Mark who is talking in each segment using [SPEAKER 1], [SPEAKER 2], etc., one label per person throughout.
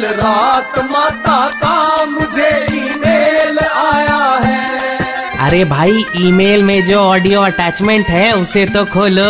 [SPEAKER 1] कल रात माता का मुझे ईमेल आया है।
[SPEAKER 2] अरे भाई ईमेल में जो ऑडियो अटैचमेंट है उसे तो खोलो।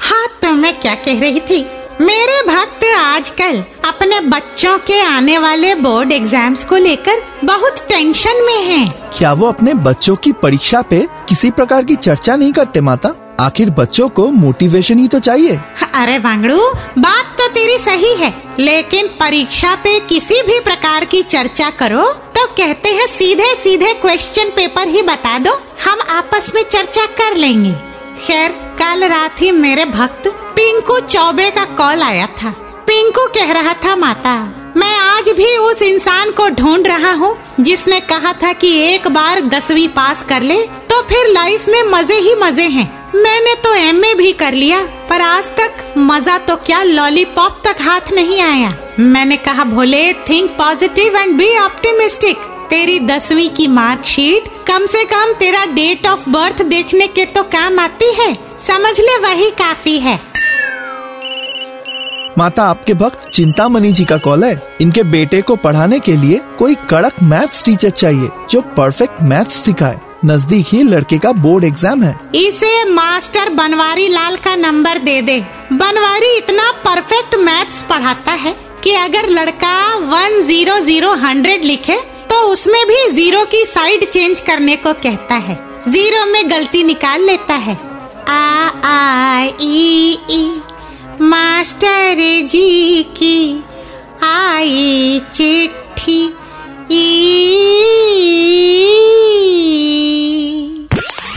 [SPEAKER 3] हाँ तो मैं क्या कह रही थी? मेरे भक्त आजकल अपने बच्चों के आने वाले बोर्ड एग्ज़ाम्स को लेकर बहुत टेंशन में हैं।
[SPEAKER 4] क्या वो अपने बच्चों की परीक्षा पे किसी प्रकार की चर्चा नहीं करते माता? आखिर बच्चों को मोटिवेशन ही तो चाहिए।
[SPEAKER 3] अरे वांगड़ू बात तेरी सही है, लेकिन परीक्षा पे किसी भी प्रकार की चर्चा करो तो कहते हैं सीधे सीधे क्वेश्चन पेपर ही बता दो, हम आपस में चर्चा कर लेंगे। खैर, कल रात ही मेरे भक्त पिंकू चौबे का कॉल आया था। पिंकू कह रहा था, माता, मैं आज भी उस इंसान को ढूंढ रहा हूँ, जिसने कहा था कि एक बार दसवीं पास कर ले तो फिर लाइफ में मज़े ही मज़े हैं। मैंने तो एमए भी कर लिया, पर आज तक मज़ा तो क्या लॉलीपॉप तक हाथ नहीं आया। मैंने कहा, Bhole think positive and be optimistic तेरी दसवीं की मार्कशीट कम से कम तेरा डेट ऑफ़ बर्थ देखने के तो काम आती है। समझ ले, वही काफ़ी है.
[SPEAKER 4] माता, आपके भक्त चिंतामणि जी का कॉल है। इनके बेटे को पढ़ाने के लिए कोई कड़क मैथ्स टीचर चाहिए, जो परफेक्ट मैथ्स सिखाए। नज़दीक ही लड़के का बोर्ड एग्ज़ाम है।
[SPEAKER 3] इसे मास्टर बनवारी लाल का नंबर दे दे। बनवारी इतना परफेक्ट मैथ्स पढ़ाता है कि अगर लड़का वन ज़ीरो ज़ीरो हंड्रेड लिखे तो उसमें भी ज़ीरो की साइड चेंज करने को कहता है। ज़ीरो में गलती निकाल लेता है। आ आ, ई ई। मास्टर जी की